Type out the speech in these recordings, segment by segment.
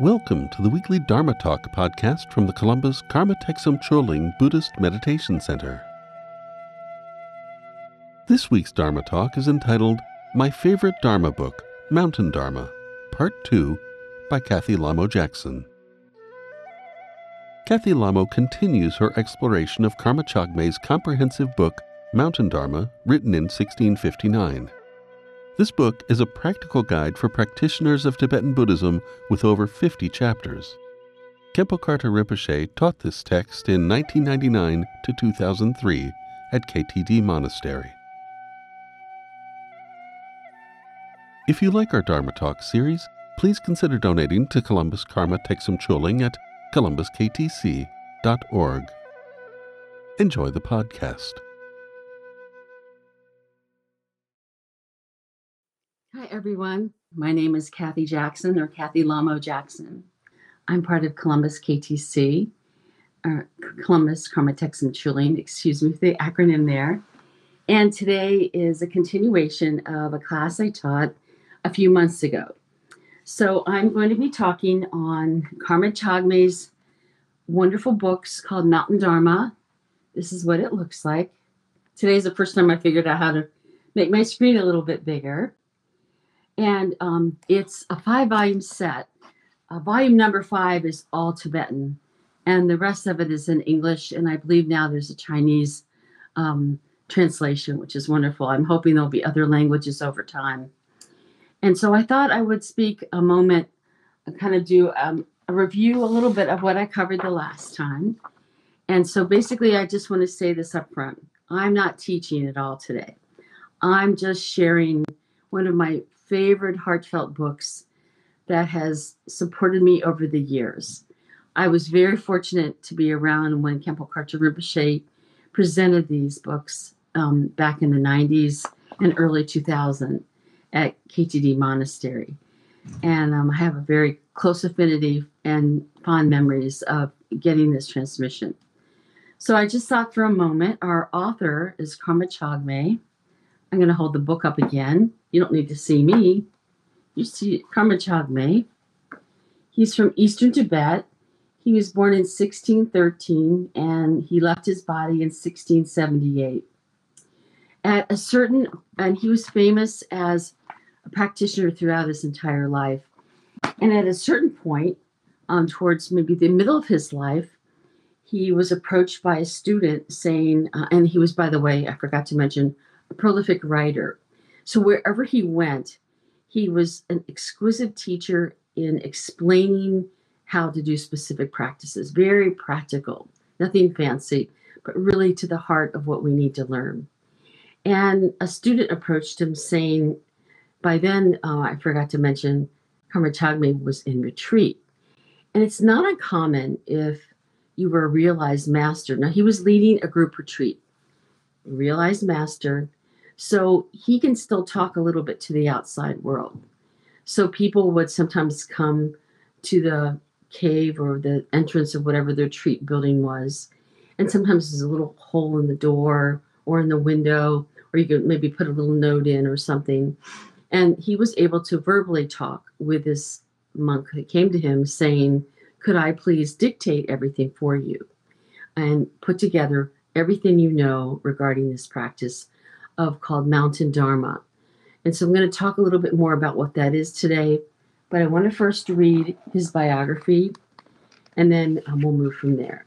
Welcome to the weekly Dharma Talk podcast from the Columbus Karma Thegsum Choling Buddhist Meditation Center. This week's Dharma Talk is entitled My Favorite Dharma Book, Mountain Dharma, Part 2 by Kathy Lamo Jackson. Kathy Lamo continues her exploration of Karma Chagme's comprehensive book, Mountain Dharma, written in 1659. This book is a practical guide for practitioners of Tibetan Buddhism with over 50 chapters. Khenpo Karthar Rinpoche taught this text in 1999 to 2003 at KTD Monastery. If you like our Dharma Talk series, please consider donating to Columbus Karma Thegsum Choling at columbusktc.org. Enjoy the podcast. Hi, everyone. My name is Kathy Jackson or Kathy Lamo Jackson. I'm part of Columbus KTC, or Columbus Karma Thegsum Choling, excuse me for the acronym there. And today is a continuation of a class I taught a few months ago. So I'm going to be talking on Karma Chagme's wonderful books called Mountain Dharma. This is what it looks like. Today's the first time I figured out how to make my screen a little bit bigger and um, it's a five volume set. Uh, volume number five is all Tibetan, and the rest of it is in English. And I believe now there's a Chinese um, translation, which is wonderful. I'm hoping there'll be other languages over time. And so I thought I would speak a moment, uh, kind of do um, a review a little bit of what I covered the last time. And so basically, I just want to say this up front I'm not teaching at all today. I'm just sharing one of my favorite heartfelt books that has supported me over the years. I was very fortunate to be around when Khenpo Karthar Rinpoche presented these books um, back in the 90s and early 2000 at KTD Monastery. And um, I have a very close affinity and fond memories of getting this transmission. So I just thought for a moment, our author is Karma Chagme. I'm going to hold the book up again. You don't need to see me. You see Karma Chagme. He's from Eastern Tibet. He was born in 1613 and he left his body in 1678. At a certain, and he was famous as a practitioner throughout his entire life. And at a certain point, um, towards maybe the middle of his life, he was approached by a student saying, uh, and he was, by the way, I forgot to mention, a prolific writer. So wherever he went, he was an exquisite teacher in explaining how to do specific practices, very practical, nothing fancy, but really to the heart of what we need to learn. And a student approached him saying, by then, uh, I forgot to mention, Karma Chagme was in retreat. And it's not uncommon if you were a realized master. Now, he was leading a group retreat, realized master, so he can still talk a little bit to the outside world. So people would sometimes come to the cave or the entrance of whatever their treat building was. And sometimes there's a little hole in the door or in the window, or you could maybe put a little note in or something. And he was able to verbally talk with this monk that came to him saying, Could I please dictate everything for you and put together everything you know regarding this practice of called Mountain Dharma. And so I'm going to talk a little bit more about what that is today. But I want to first read his biography and then um, we'll move from there.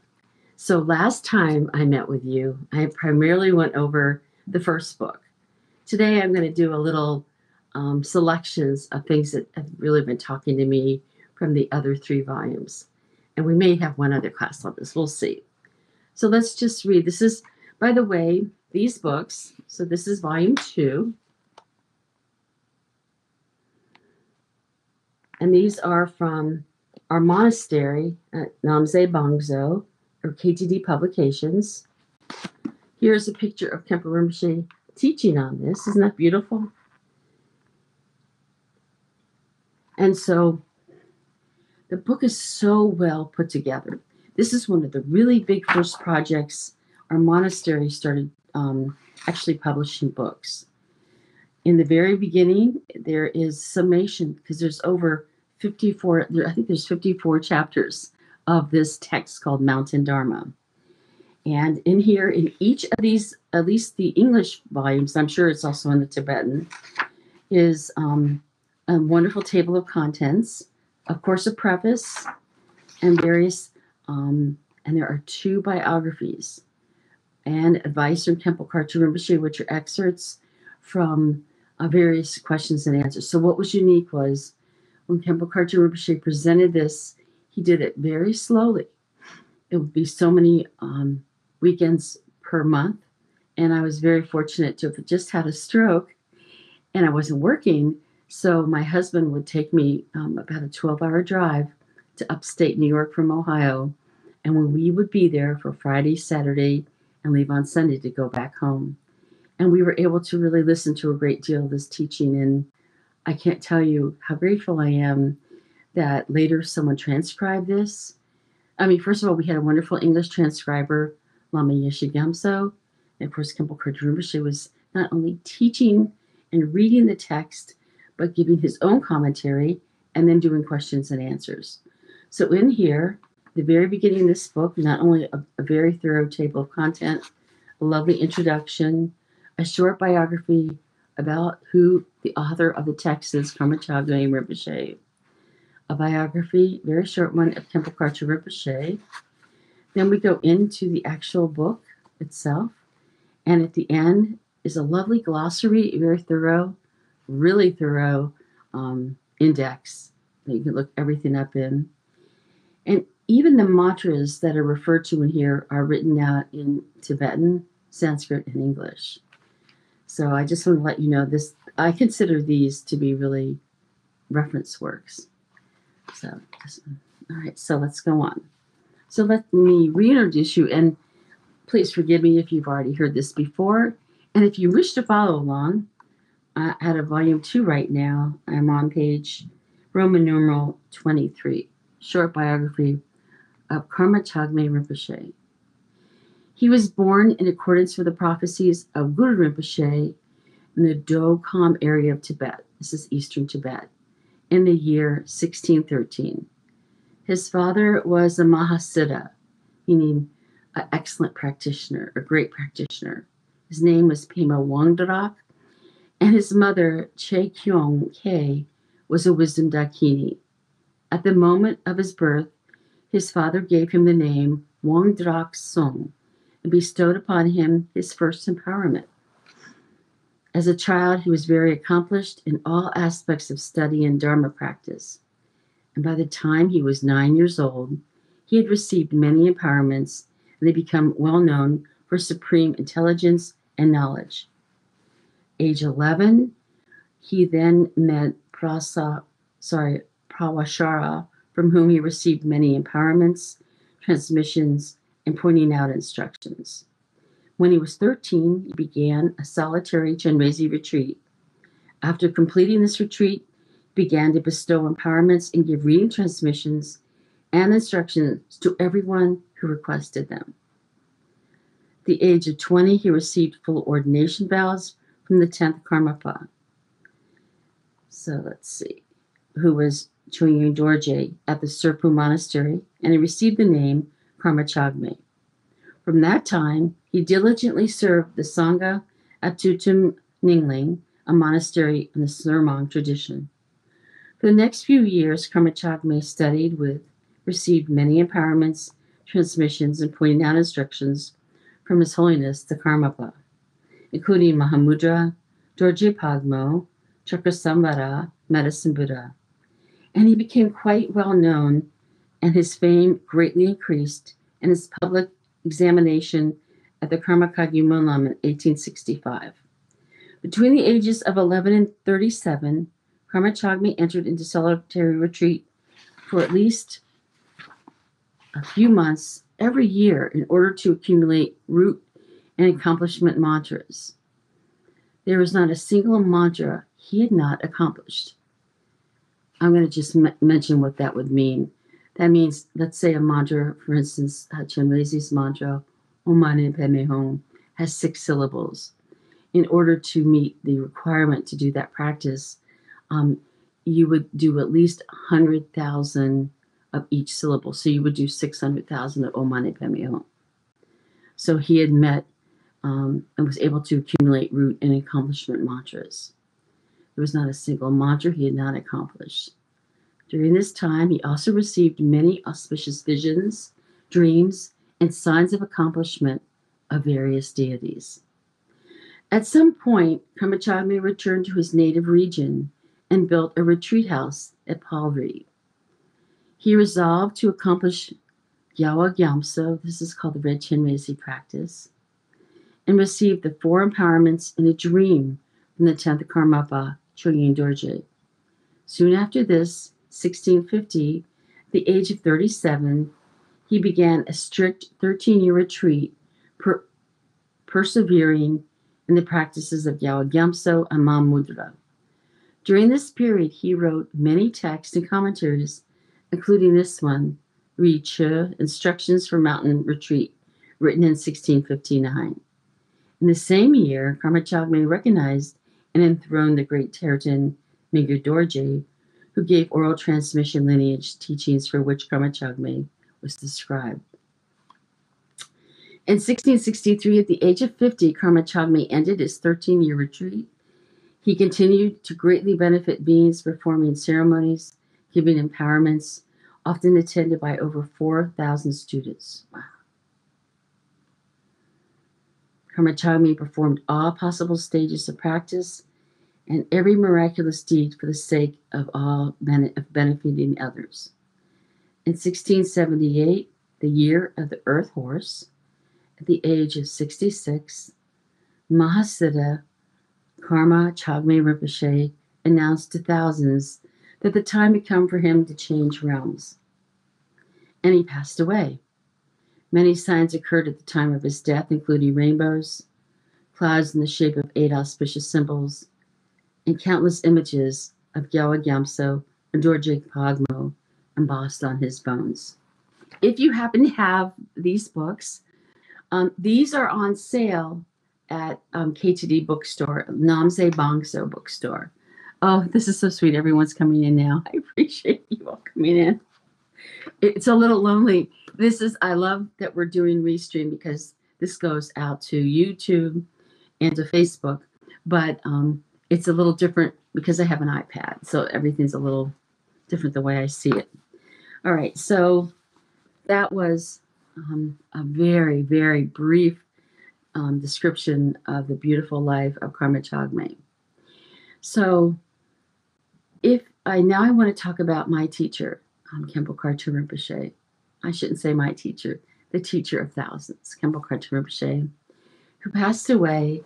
So last time I met with you, I primarily went over the first book. Today I'm going to do a little um, selections of things that have really been talking to me from the other three volumes. And we may have one other class on this. We'll see. So let's just read. This is, by the way, these books. So this is volume two. And these are from our monastery at Namse Bangdzo or KTD Publications. Here's a picture of Khenpo Rinpoche teaching on this. Isn't that beautiful? And so the book is so well put together. This is one of the really big first projects our monastery started um, actually publishing books. In the very beginning, there is summation because there's over 54, there, I think there's 54 chapters of this text called Mountain Dharma. And in here, in each of these, at least the English volumes, I'm sure it's also in the Tibetan, is um, a wonderful table of contents, of course, a preface, and various, um, and there are two biographies and advice from Khenpo Karthar Rinpoche, which are excerpts from uh, various questions and answers. So, what was unique was when Khenpo Karthar Rinpoche presented this, he did it very slowly. It would be so many um, weekends per month. And I was very fortunate to have just had a stroke and I wasn't working. So my husband would take me um, about a 12 hour drive to upstate New York from Ohio. And when we would be there for Friday, Saturday, and leave on Sunday to go back home. And we were able to really listen to a great deal of this teaching. And I can't tell you how grateful I am that later someone transcribed this. I mean, first of all, we had a wonderful English transcriber Lama Yeshe Gyamtso. And of course, Karthar Rinpoche was not only teaching and reading the text, but giving his own commentary and then doing questions and answers. So in here, the very beginning of this book, not only a, a very thorough table of content, a lovely introduction, a short biography about who the author of the text is, Karma Chagme Rinpoche, a biography, very short one, of Khenpo Karthar Rinpoche, then we go into the actual book itself. And at the end is a lovely glossary, very thorough, really thorough um, index that you can look everything up in. And even the mantras that are referred to in here are written out in Tibetan, Sanskrit, and English. So I just want to let you know this. I consider these to be really reference works. So, all right, so let's go on. So let me reintroduce you, and please forgive me if you've already heard this before. And if you wish to follow along, uh, at a volume two right now, I'm on page Roman numeral 23, short biography of Karma Chagme Rinpoche. He was born in accordance with the prophecies of Guru Rinpoche in the Do Kham area of Tibet. This is eastern Tibet, in the year 1613. His father was a Mahasiddha, meaning an excellent practitioner, a great practitioner. His name was Pema Wangdarak, and his mother, Che Kyung Ke, was a wisdom dakini. At the moment of his birth, his father gave him the name Wangdrak Sung and bestowed upon him his first empowerment. As a child, he was very accomplished in all aspects of study and Dharma practice and by the time he was nine years old, he had received many empowerments and had become well known for supreme intelligence and knowledge. Age 11, he then met Prasa, sorry, Prawashara, from whom he received many empowerments, transmissions, and pointing out instructions. When he was 13, he began a solitary Chenrezi retreat. After completing this retreat, began to bestow empowerments and give reading transmissions and instructions to everyone who requested them. At the age of 20, he received full ordination vows from the 10th Karmapa. So let's see, who was Choying Dorje at the Tsurphu Monastery, and he received the name Karma Chagme. From that time, he diligently served the Sangha at Tutum Ningling, a monastery in the Surmang tradition. For the next few years, Karma Chagme studied with, received many empowerments, transmissions, and pointing out instructions from His Holiness the Karmapa, including Mahamudra, Dorje Pagmo, Chakrasambhara, Medicine Buddha. And he became quite well known, and his fame greatly increased in his public examination at the Karma Kagyu Monlam in 1865. Between the ages of 11 and 37, Karma Chagme entered into solitary retreat for at least a few months every year in order to accumulate root and accomplishment mantras. There was not a single mantra he had not accomplished. I'm going to just m- mention what that would mean. That means, let's say a mantra, for instance, uh, Chenrezi's mantra, Om Mani Padme Hum, has six syllables. In order to meet the requirement to do that practice, um, you would do at least 100,000 of each syllable. So you would do 600,000 of Omane Pemio. So he had met um, and was able to accumulate root and accomplishment mantras. There was not a single mantra he had not accomplished. During this time, he also received many auspicious visions, dreams, and signs of accomplishment of various deities. At some point, Karmachagme returned to his native region and built a retreat house at Palri. He resolved to accomplish Gyawa Gyamtso, this is called the Red Chenrezig practice, and received the four empowerments in a dream from the 10th Karmapa, Chogyam Dorje. Soon after this, 1650, at the age of 37, he began a strict 13 year retreat, per- persevering in the practices of Gyawa Gyamtso and Mahamudra. During this period, he wrote many texts and commentaries, including this one, Ri Chu, Instructions for Mountain Retreat, written in 1659. In the same year, Karmachagme recognized and enthroned the great Terten Mingyur Dorje, who gave oral transmission lineage teachings for which Karmachagme was described. In 1663, at the age of 50, Karmachagme ended his 13 year retreat. He continued to greatly benefit beings performing ceremonies, giving empowerments, often attended by over 4,000 students. Wow. Karmachagme performed all possible stages of practice and every miraculous deed for the sake of all of benefiting others. In 1678, the year of the earth horse, at the age of 66, Mahasiddha Karma Chagme Rinpoche announced to thousands that the time had come for him to change realms. And he passed away. Many signs occurred at the time of his death, including rainbows, clouds in the shape of eight auspicious symbols, and countless images of Gyawa Gyamtso and Dorje Pagmo embossed on his bones. If you happen to have these books, um, these are on sale at um, KTD bookstore, Namse Bangdzo bookstore. Oh, this is so sweet. Everyone's coming in now. I appreciate you all coming in. It's a little lonely. This is, I love that we're doing Restream because this goes out to YouTube and to Facebook, but um, it's a little different because I have an iPad. So everything's a little different the way I see it. All right. So that was um, a very, very brief um, description of the beautiful life of Karmachagme. So, if I now I want to talk about my teacher, um, Khenpo Karthar Rinpoche. I shouldn't say my teacher, the teacher of thousands, Khenpo Karthar Rinpoche, who passed away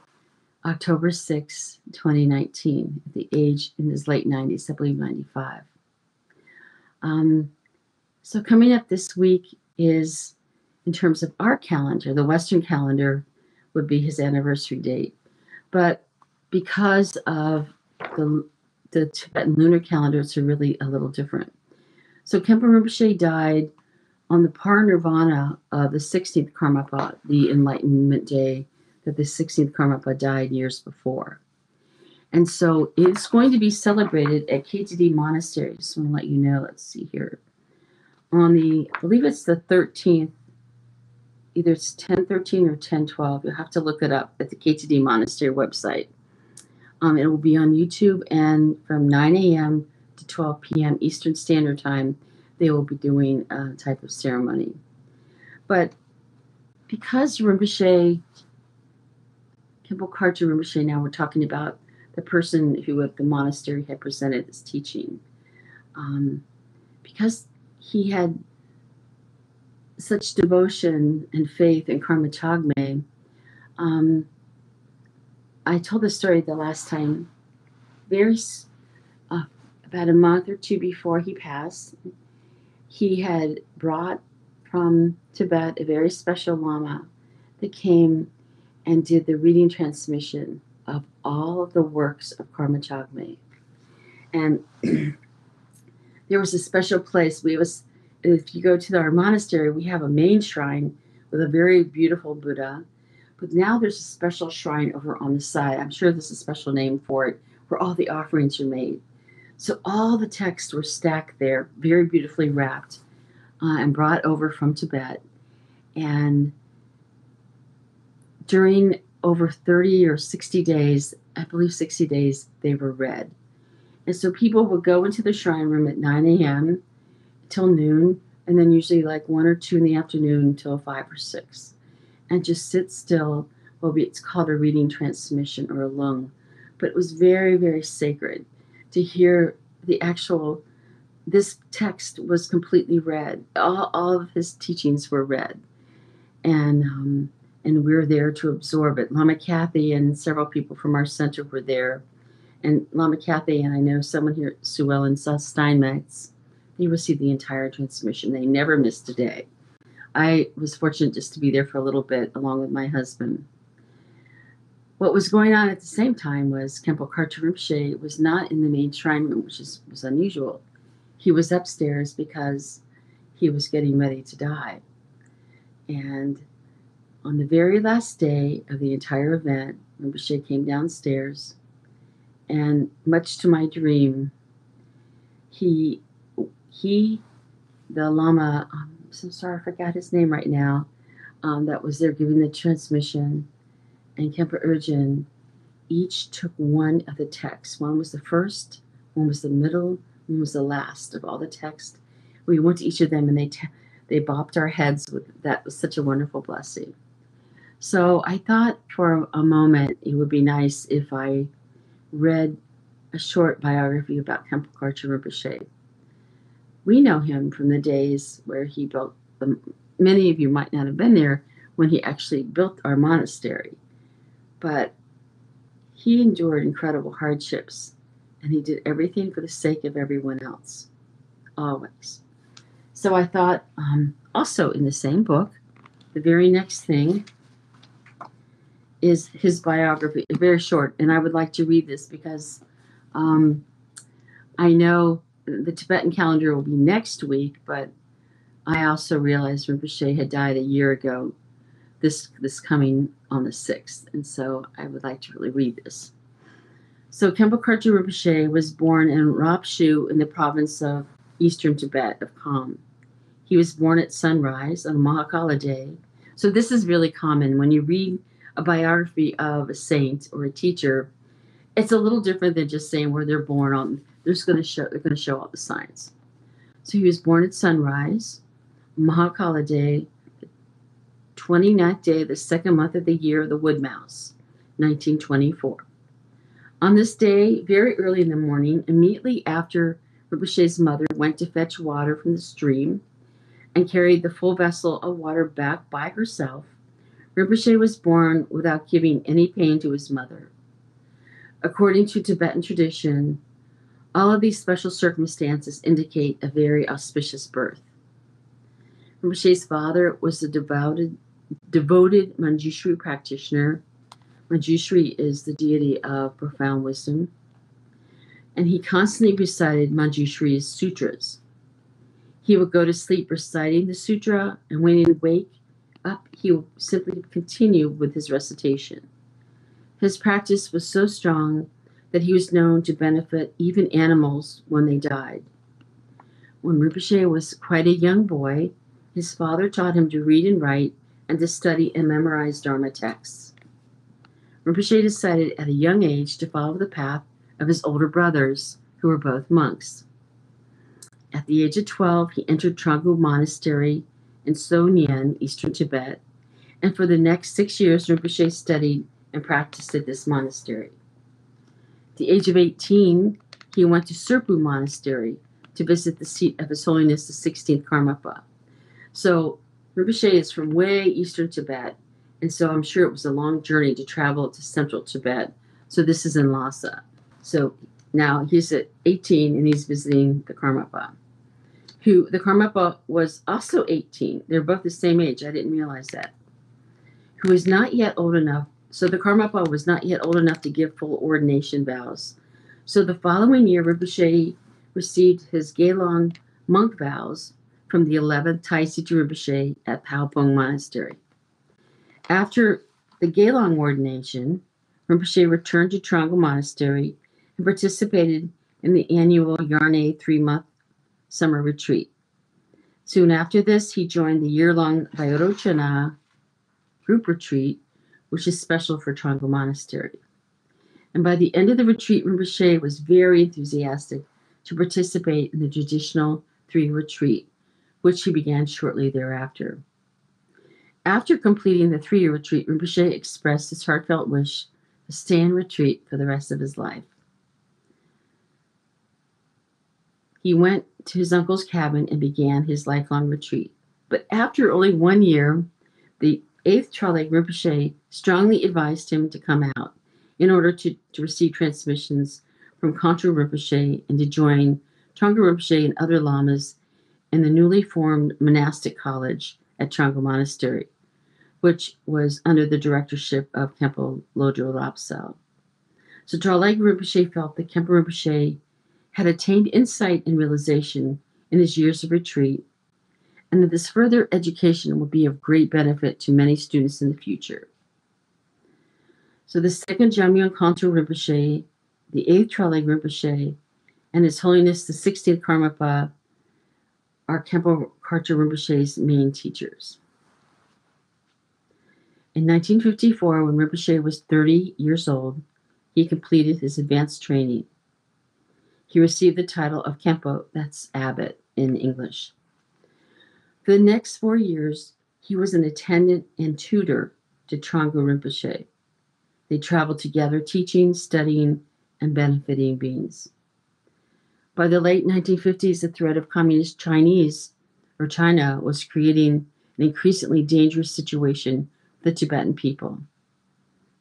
October 6, 2019, at the age in his late 90s, I believe 95. Um, so, coming up this week is in terms of our calendar, the Western calendar would be his anniversary date. But because of the, the Tibetan lunar calendar, it's really a little different. So Khenpo Rinpoche died on the Parinirvana of the 16th Karmapa, the Enlightenment Day that the 16th Karmapa died years before. And so it's going to be celebrated at KTD Monastery. Just I'm to let you know. Let's see here. On the, I believe it's the 13th either it's 1013 or 1012. You'll have to look it up at the KTD Monastery website. Um, it will be on YouTube, and from 9 a.m. to 12 p.m. Eastern Standard Time, they will be doing a type of ceremony. But because Rinpoche, Khenpo Karthar Rinpoche, now we're talking about the person who at the monastery had presented this teaching, um, because he had such devotion and faith in Karmachagme. Um, I told the story the last time, very about a month or two before he passed. He had brought from Tibet a very special lama that came and did the reading transmission of all of the works of Karma Karmachagme. And there was a special place. We was if you go to our monastery, we have a main shrine with a very beautiful Buddha. But now there's a special shrine over on the side. I'm sure there's a special name for it where all the offerings are made. So all the texts were stacked there, very beautifully wrapped, uh, and brought over from Tibet. And during over 30 or 60 days, I believe 60 days, they were read. And so people would go into the shrine room at 9 a.m. till noon, and then usually like 1 or 2 in the afternoon until 5 or 6, and just sit still. Well, it's called a reading transmission or a lung, but it was very, very sacred to hear the actual. This text was completely read. All, all of his teachings were read, and um, and we were there to absorb it. Lama Kathy and several people from our center were there. And Lama Kathy and I know someone here, Sue Ellen Steinmetz, they received the entire transmission. They never missed a day. I was fortunate just to be there for a little bit along with my husband. What was going on at the same time was Khenpo Karthar Rinpoche was not in the main shrine room, which is, was unusual. He was upstairs because he was getting ready to die. And on the very last day of the entire event, Rinpoche came downstairs, and much to my dream, he he the lama I'm so sorry I forgot his name right now um, that was there giving the transmission and Khenpo Urgyen each took one of the texts. One was the first, one was the middle, one was the last of all the text. We went to each of them and they they bopped our heads with that was such a wonderful blessing. So I thought for a moment it would be nice if I read a short biography about Khenpo Karthar Rinpoche. We know him from the days where he built the, many of you might not have been there when he actually built our monastery. But he endured incredible hardships and he did everything for the sake of everyone else, always. So I thought, um, also in the same book, the very next thing is his biography, very short, and I would like to read this because um, I know the Tibetan calendar will be next week, but I also realized Rinpoche had died a year ago, this this coming on the sixth, and so I would like to really read this. So Khenpo Karthar Rinpoche was born in Rapshu in the province of eastern Tibet of Kham. He was born at sunrise on Mahakala Day. So this is really common when you read a biography of a saint or a teacher, it's a little different than just saying where they're born on. They're just going to show. They're going to show all the signs. So he was born at sunrise, Mahakala Day, 29th day of the second month of the year of the wood mouse, 1924. On this day, very early in the morning, immediately after Rinpoche's mother went to fetch water from the stream and carried the full vessel of water back by herself, Rinpoche was born without giving any pain to his mother. According to Tibetan tradition, all of these special circumstances indicate a very auspicious birth. Rinpoche's father was a devoted, devoted Manjushri practitioner. Manjushri is the deity of profound wisdom. And he constantly recited Manjushri's sutras. He would go to sleep reciting the sutra, and when he wake, up, he would simply continue with his recitation. His practice was so strong that he was known to benefit even animals when they died. When Rinpoche was quite a young boy, his father taught him to read and write and to study and memorize Dharma texts. Rinpoche decided at a young age to follow the path of his older brothers, who were both monks. At the age of 12, he entered Trungpa Monastery in So eastern Tibet, and for the next six years, Rinpoche studied and practiced at this monastery. At the age of 18, he went to Tsurphu Monastery to visit the seat of His Holiness the 16th Karmapa. So Rinpoche is from way eastern Tibet, and so I'm sure it was a long journey to travel to central Tibet. So this is in Lhasa. So now he's at 18 and he's visiting the Karmapa who the Karmapa was also 18. They're both the same age. I didn't realize that. Who is not yet old enough. So the Karmapa was not yet old enough to give full ordination vows. So the following year, Rinpoche received his Gelong monk vows from the 11th Tai Situ Rinpoche at Palpung Monastery. After the Gelong ordination, Rinpoche returned to Trungpa Monastery and participated in the annual Yarnay three month summer retreat. Soon after this, he joined the year long Vairochana group retreat, which is special for Trungpa Monastery. And by the end of the retreat, Rinpoche was very enthusiastic to participate in the traditional three retreat, which he began shortly thereafter. After completing the three year retreat, Rinpoche expressed his heartfelt wish to stay in retreat for the rest of his life. He went to his uncle's cabin and began his lifelong retreat. But after only one year, the eighth Traleg Rinpoche strongly advised him to come out in order to, to receive transmissions from Khantrul Rinpoche and to join Trungpa Rinpoche and other lamas in the newly formed monastic college at Trungpa Monastery, which was under the directorship of Kempo Lodro Lopsal. So Traleg Rinpoche felt that Khenpo Rinpoche had attained insight and realization in his years of retreat, and that this further education would be of great benefit to many students in the future. So the second Jamyang Khantrul Rinpoche, the eighth Traleg Rinpoche, and His Holiness the 16th Karmapa are Khenpo Karthar Rinpoche's main teachers. In 1954, when Rinpoche was 30 years old, he completed his advanced training. He received the title of Khenpo, that's abbot in English. For the next four years, he was an attendant and tutor to Trungpa Rinpoche. They traveled together, teaching, studying, and benefiting beings. By the late 1950s, the threat of communist Chinese or China was creating an increasingly dangerous situation for the Tibetan people.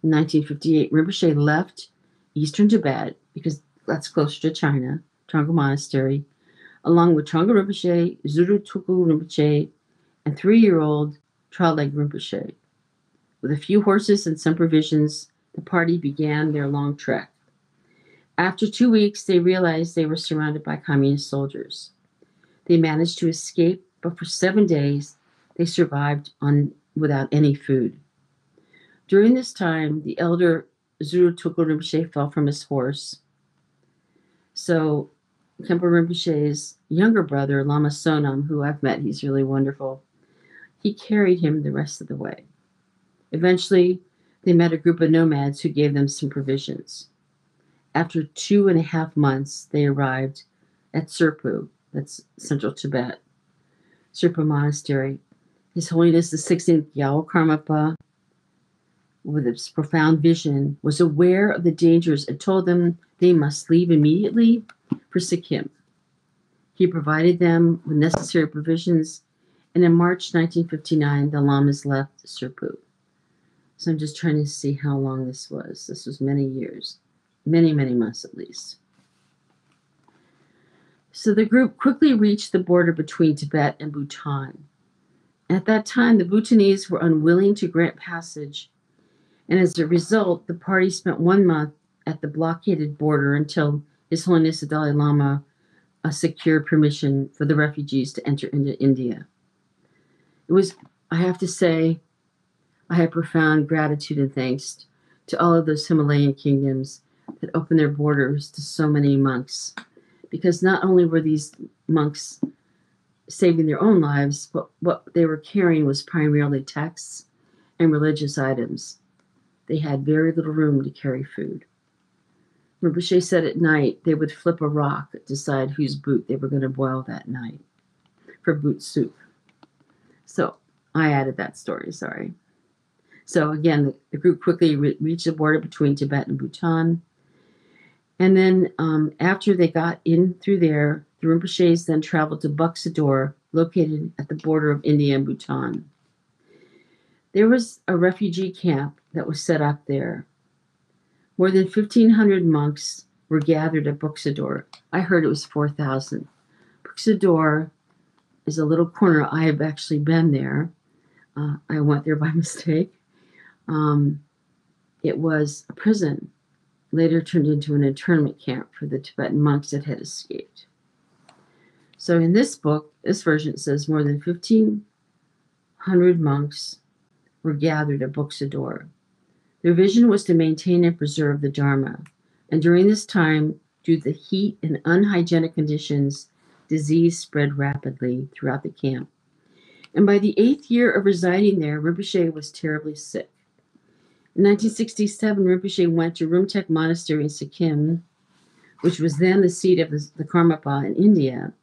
In 1958, Rinpoche left eastern Tibet because that's closer to China, Trungpa Monastery, along with Trungpa Rinpoche, Zuru Tulku Rinpoche, and three year old Traleg Rinpoche. With a few horses and some provisions, the party began their long trek. After two weeks, they realized they were surrounded by communist soldiers. They managed to escape, but for seven days, they survived on without any food. During this time, the elder Zuru Tulku Rinpoche fell from his horse so Khenpo Rinpoche's younger brother, Lama Sonam, who I've met, he's really wonderful, he carried him the rest of the way. Eventually, they met a group of nomads who gave them some provisions. After two and a half months, they arrived at Tsurphu, that's central Tibet, Tsurphu Monastery. His Holiness the 16th Gyalwa Karmapa, with his profound vision, was aware of the dangers and told them they must leave immediately for Sikkim. He provided them with necessary provisions, and in March 1959, the Lamas left Tsurphu. So I'm just trying to see how long this was. This was many years, many, many months at least. So the group quickly reached the border between Tibet and Bhutan. At that time, the Bhutanese were unwilling to grant passage, and as a result, the party spent one month at the blockaded border until His Holiness the Dalai Lama uh, secured permission for the refugees to enter into India. It was, I have to say, I have profound gratitude and thanks to all of those Himalayan kingdoms that opened their borders to so many monks. Because not only were these monks saving their own lives, but what they were carrying was primarily texts and religious items. They had very little room to carry food. Rinpoche said at night they would flip a rock decide whose boot they were going to boil that night for boot soup. So I added that story, sorry. So again, the, the group quickly re- reached the border between Tibet and Bhutan. And then um, after they got in through there, the Rinpoches then traveled to Buxador, located at the border of India and Bhutan. There was a refugee camp that was set up there more than 1,500 monks were gathered at Buxador. I heard it was 4,000. Buxador is a little corner. I have actually been there. Uh, I went there by mistake. Um, it was a prison, later turned into an internment camp for the Tibetan monks that had escaped. So in this book, this version says more than 1,500 monks were gathered at Buxador. Their vision was to maintain and preserve the Dharma. And during this time, Due to the heat and unhygienic conditions, disease spread rapidly throughout the camp. And by the eighth year of residing there, Rinpoche was terribly sick. In 1967, Rinpoche went to Rumtek Monastery in Sikkim, which was then the seat of the, the Karmapa in India,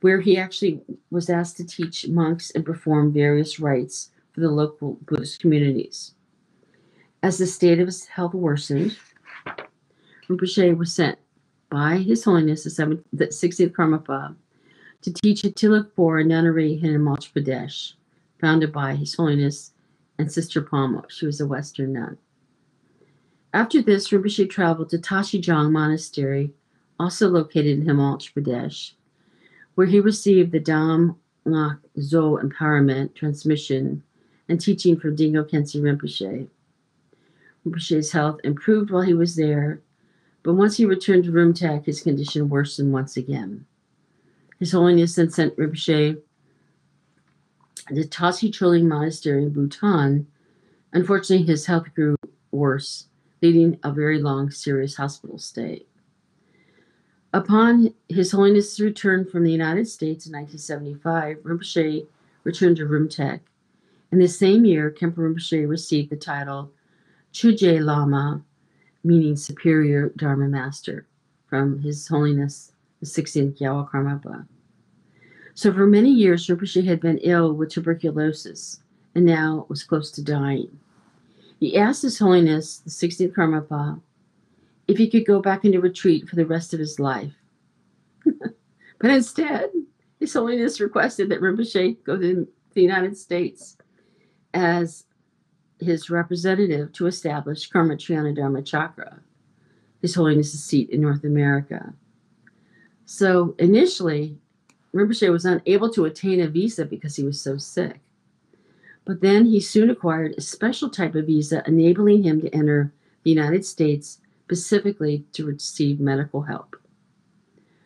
where he actually was asked to teach monks and perform various rites for the local Buddhist communities. As the state of his health worsened, Rinpoche was sent by His Holiness the, 60th Karmapa to teach at Tilokpur nunnery in Himachal Pradesh, founded by His Holiness and Sister Palmo. She was a Western nun. After this, Rinpoche traveled to Tashijong Monastery, also located in Himachal Pradesh, where he received the Dam Lak Zo empowerment transmission and teaching from Dilgo Khyentse Rinpoche. Rinpoche's health improved while he was there, but once he returned to Rumtek, his condition worsened once again. His Holiness then sent Rinpoche to Tashi Choling Monastery in Bhutan. Unfortunately, his health grew worse, leading a very long, serious hospital stay. Upon His Holiness' return from the United States in 1975, Rinpoche returned to Rumtek. In the same year, Khenpo Rinpoche received the title Chuje Lama, meaning Superior Dharma Master, from His Holiness the 16th Gyalwa Karmapa. So for many years, Rinpoche had been ill with tuberculosis and now was close to dying. He asked His Holiness, the 16th Karmapa, if he could go back into retreat for the rest of his life. but instead, His Holiness requested that Rinpoche go to the United States as his representative to establish Karma Dharma Chakra, His Holiness's seat in North America. So initially, Rinpoche was unable to attain a visa because he was so sick. But then he soon acquired a special type of visa enabling him to enter the United States specifically to receive medical help.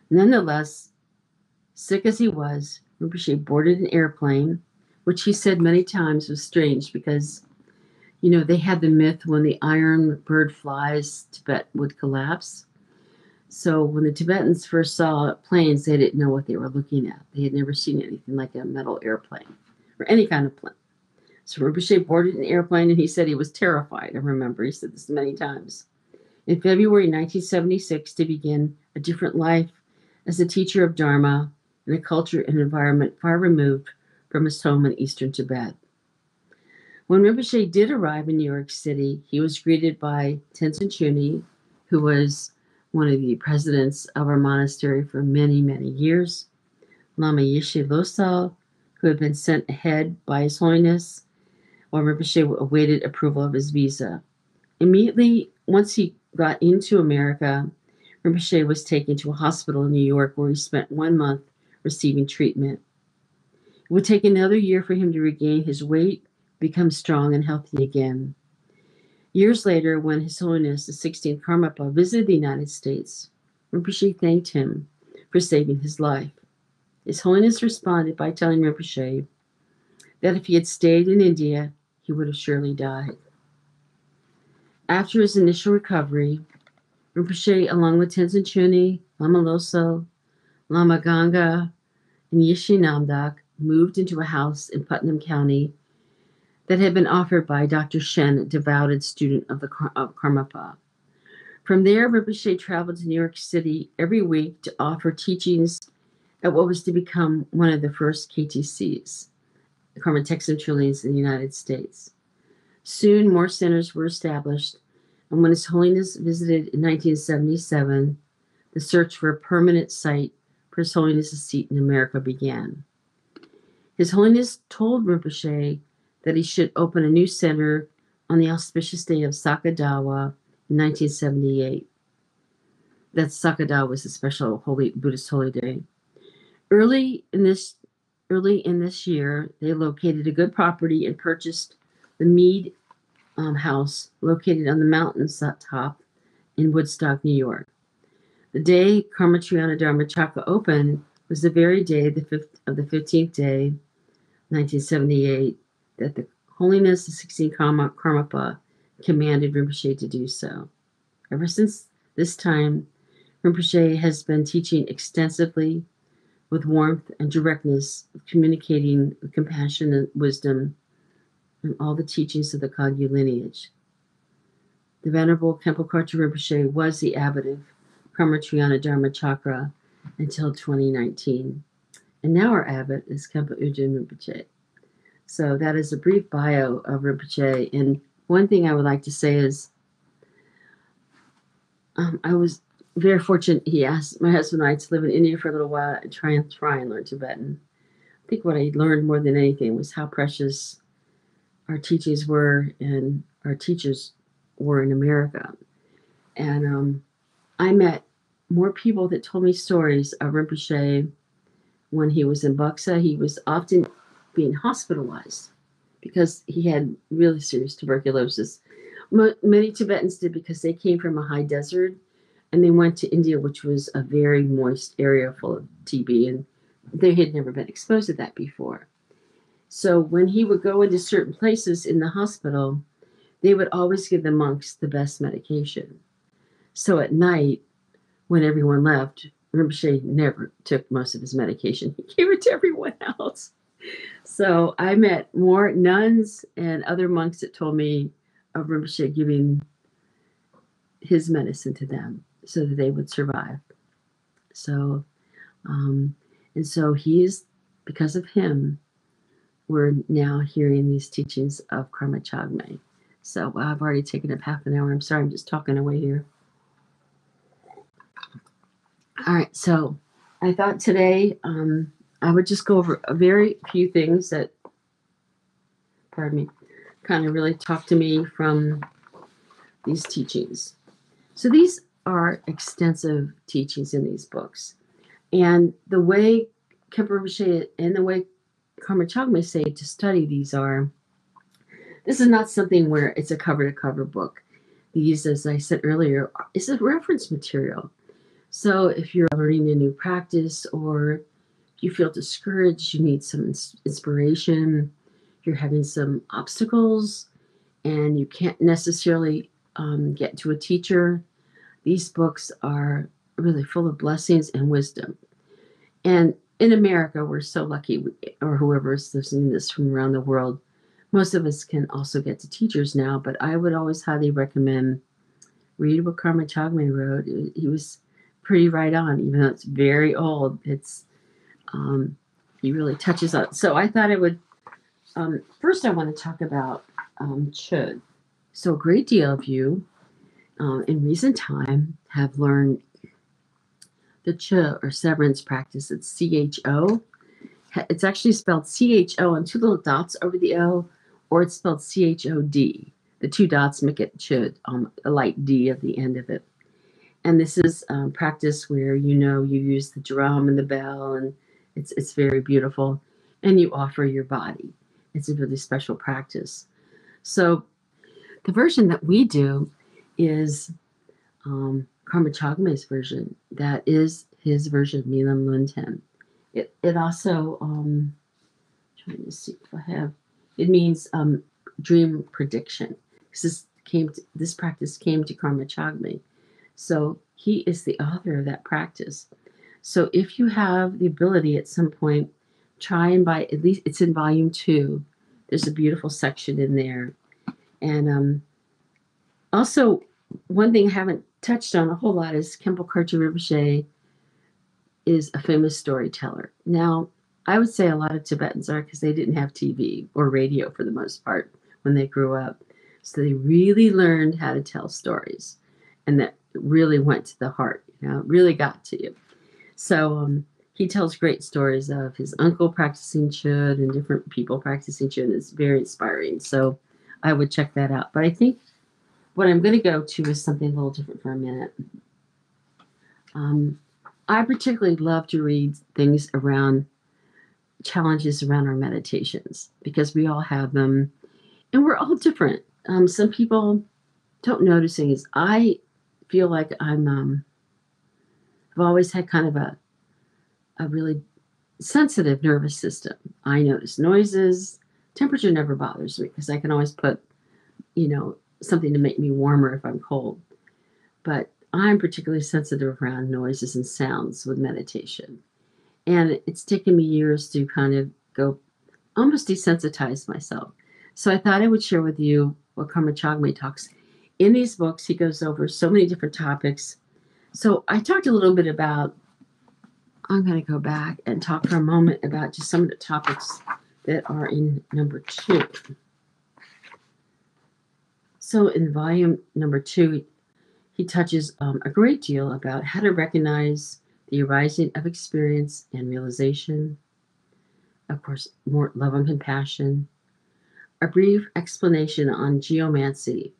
Nonetheless, sick as he was, Rinpoche boarded an airplane, which he said many times was strange because, you know, they had the myth when the iron bird flies, Tibet would collapse. So when the Tibetans first saw planes, they didn't know what they were looking at. They had never seen anything like a metal airplane or any kind of plane. So Rinpoche boarded an airplane and he said he was terrified. I remember he said this many times. In February 1976, to begin a different life as a teacher of Dharma in a culture and environment far removed from his home in eastern Tibet. When Rinpoche did arrive in New York City, he was greeted by Tenzin Chuni, who was one of the presidents of our monastery for many, many years, Lama Yeshe Losal, who had been sent ahead by His Holiness, while Rinpoche awaited approval of his visa. Immediately, once he got into America, Rinpoche was taken to a hospital in New York where he spent one month receiving treatment. It would take another year for him to regain his weight, become strong and healthy again. Years later, when His Holiness the 16th Karmapa visited the United States, Rinpoche thanked him for saving his life. His Holiness responded by telling Rinpoche that if he had stayed in India, he would have surely died. After his initial recovery, Rinpoche, along with Tenzin Chuni, Lama Loso, Lama Ganga, and Yeshe Namdak, moved into a house in Putnam County that had been offered by Dr. Shen, a devoted student of the of Karmapa. From there, Rinpoche traveled to New York City every week to offer teachings at what was to become one of the first KTCs, the Karma Thegsum Cholings in the United States. Soon, more centers were established, and when His Holiness visited in 1977, the search for a permanent site for His Holiness's seat in America began. His Holiness told Rinpoche that he should open a new center on the auspicious day of Sakadawa in 1978. That Sakadawa was a special holy Buddhist holy day. Early in this early in this year, they located a good property and purchased the Mead um, House, located on the mountain top in Woodstock, New York. The day Karma Triyana Dharma Chakra opened was the very day the fifth, of the 15th day, 1978, that the holiness of 16 Karma, Karmapa commanded Rinpoche to do so. Ever since this time, Rinpoche has been teaching extensively with warmth and directness, communicating with compassion and wisdom and all the teachings of the Kagyu lineage. The Venerable Khenpo Karthar Rinpoche was the abbot of Karma Triyana Dharma Chakra until 2019. And now our abbot is Khenpo Ujun Rinpoche. So that is a brief bio of Rinpoche. And one thing I would like to say is um, I was very fortunate. He asked my husband and I to live in India for a little while and try and try and learn Tibetan. I think what I learned more than anything was how precious our teachings were and our teachers were in America. And um, I met more people that told me stories of Rinpoche when he was in Buxa. He was often being hospitalized because he had really serious tuberculosis. Many Tibetans did because they came from a high desert and they went to India, which was a very moist area full of TB, and they had never been exposed to that before. So when he would go into certain places in the hospital, they would always give the monks the best medication. So at night, when everyone left, Rinpoche never took most of his medication. He gave it to everyone else. So I met more nuns and other monks that told me of Rinpoche giving his medicine to them so that they would survive. So, um, and so he's, because of him, we're now hearing these teachings of Karma Chagme. So I've already taken up half an hour. I'm sorry, I'm just talking away here. All right, so I thought today um, I would just go over a very few things that, pardon me, kind of really talk to me from these teachings. So these are extensive teachings in these books. And the way Khenpo Rinpoche and the way Karma Chagme say to study these are, this is not something where it's a cover to cover book. These, as I said earlier, is a reference material. So if you're learning a new practice or you feel discouraged, you need some inspiration, you're having some obstacles, and you can't necessarily um, get to a teacher, these books are really full of blessings and wisdom. And in America, we're so lucky, or whoever is listening to this from around the world, most of us can also get to teachers now. But I would always highly recommend read what Karma Chagme wrote. He was pretty right on, even though it's very old. It's um, he really touches on. So I thought I would um, first. I want to talk about um, chud. So a great deal of you uh, in recent time have learned the ch or severance practice. It's C H O. It's actually spelled C H O and two little dots over the O, or it's spelled C H O D. The two dots make it chud, um, a light D at the end of it. And this is um, practice where you know you use the drum and the bell, and it's it's very beautiful, and you offer your body. It's a really special practice. So, the version that we do is um, Karma Chagme's version. That is his version of Milam Lunten. It, it also, um, trying to see if I have, it means um, dream prediction. This came to, this practice came to Karma Chagme. So he is the author of that practice. So if you have the ability at some point, try and buy at least it's in volume two. There's a beautiful section in there. And um, also, one thing I haven't touched on a whole lot is Khenpo Karthar Rinpoche is a famous storyteller. Now, I would say a lot of Tibetans are because they didn't have TV or radio for the most part when they grew up. So they really learned how to tell stories and that really went to the heart, you know, really got to you. So um, he tells great stories of his uncle practicing chud and different people practicing chud. It's very inspiring. So I would check that out. But I think what I'm going to go to is something a little different for a minute. Um, I particularly love to read things around challenges around our meditations because we all have them and we're all different. Um, some people don't notice things. I feel like I'm, um, I've always had kind of a, a really sensitive nervous system. I notice noises. Temperature never bothers me because I can always put, you know, something to make me warmer if I'm cold. But I'm particularly sensitive around noises and sounds with meditation. And it's taken me years to kind of go almost desensitize myself. So I thought I would share with you what Karma Chagme talks. In these books, he goes over so many different topics. So I talked a little bit about, I'm going to go back and talk for a moment about just some of the topics that are in number two. So in volume number two, he touches um, a great deal about how to recognize the arising of experience and realization, of course, more love and compassion. A brief explanation on geomancy.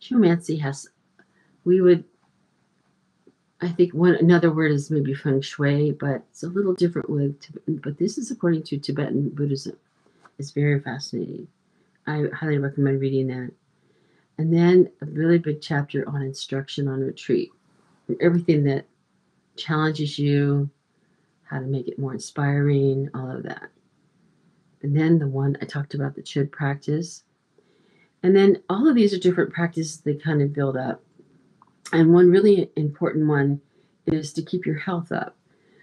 Geomancy has, we would, I think one another word is maybe feng shui, but it's a little different with, but this is according to Tibetan Buddhism. It's very fascinating. I highly recommend reading that. And then a really big chapter on instruction on retreat. Everything that challenges you, how to make it more inspiring, all of that. And then the one I talked about, the chud practice. And then all of these are different practices they kind of build up. And one really important one is to keep your health up.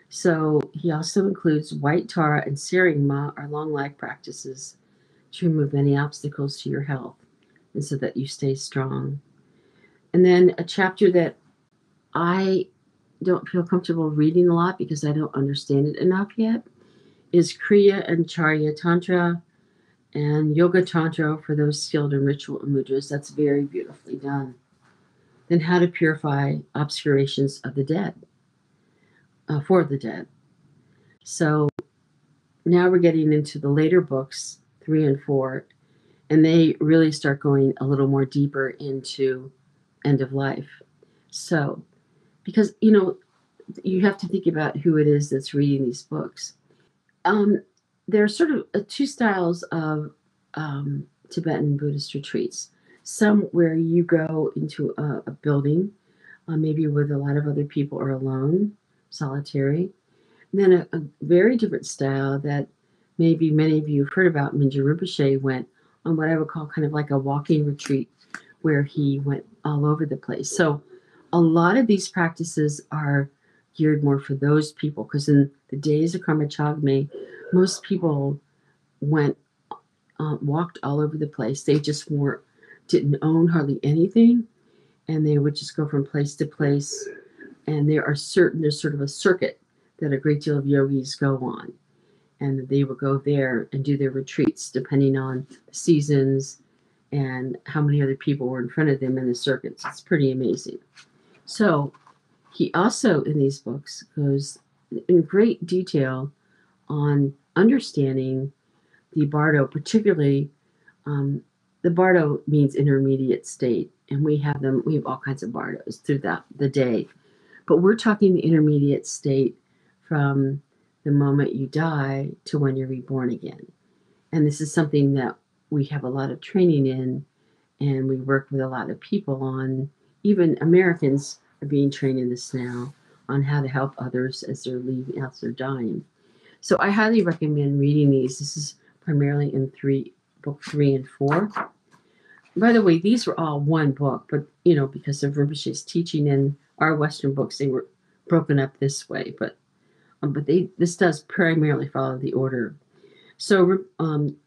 So he also includes white Tara and Tseringma are long life practices to remove any obstacles to your health and so that you stay strong. And then a chapter that I don't feel comfortable reading a lot because I don't understand it enough yet is Kriya and Charya Tantra and Yoga Tantra for those skilled in ritual and mudras. That's very beautifully done. Then how to purify obscurations of the dead, uh, for the dead. So now we're getting into the later books, three and four, and they really start going a little more deeper into end of life. So, because you know, you have to think about who it is that's reading these books. Um, there are sort of uh, two styles of um, Tibetan Buddhist retreats. Some where you go into a, a building, uh, maybe with a lot of other people or alone, solitary. And then a, a, very different style that maybe many of you have heard about. Mingyur Rinpoche went on what I would call kind of like a walking retreat where he went all over the place. So a lot of these practices are geared more for those people because in the days of Karma Chagme, most people went uh, walked all over the place. They just weren't didn't own hardly anything, and they would just go from place to place. And there are certain there's sort of a circuit that a great deal of yogis go on and they would go there and do their retreats depending on the seasons and how many other people were in front of them in the circuits. It's pretty amazing. So he also in these books goes in great detail on understanding the bardo, particularly um, the bardo means intermediate state, and we have them. We have all kinds of bardos throughout the day, but we're talking the intermediate state from the moment you die to when you're reborn again. And this is something that we have a lot of training in, and we work with a lot of people on. Even Americans are being trained in this now on how to help others as they're leaving, as they're dying. So I highly recommend reading these. This is primarily in three, book three and four. By the way, these were all one book, but you know, because of Rinpoche's teaching in our Western books, they were broken up this way. But um, but they this does primarily follow the order. So um,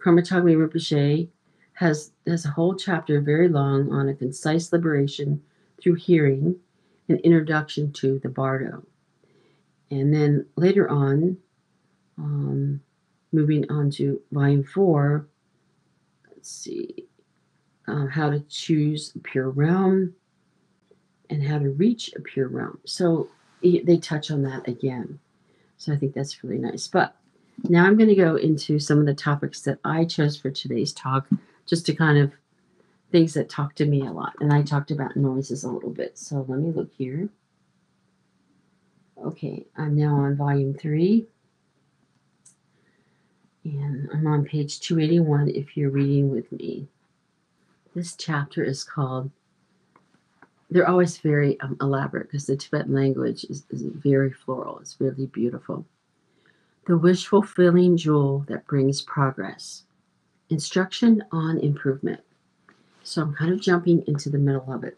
Karma Rinpoche has has a whole chapter, very long, on a concise liberation through hearing, an introduction to the Bardo, and then later on, um, moving on to volume four. Let's see, uh, how to choose a pure realm, and how to reach a pure realm. So they touch on that again. So I think that's really nice. But now I'm going to go into some of the topics that I chose for today's talk, just to kind of things that talk to me a lot. And I talked about noises a little bit. So let me look here. Okay, I'm now on volume three. And I'm on page 281 if you're reading with me. This chapter is called they're always very um, elaborate because the Tibetan language is, is very floral. It's really beautiful. The wish fulfilling jewel that brings progress. Instruction on improvement. So I'm kind of jumping into the middle of it.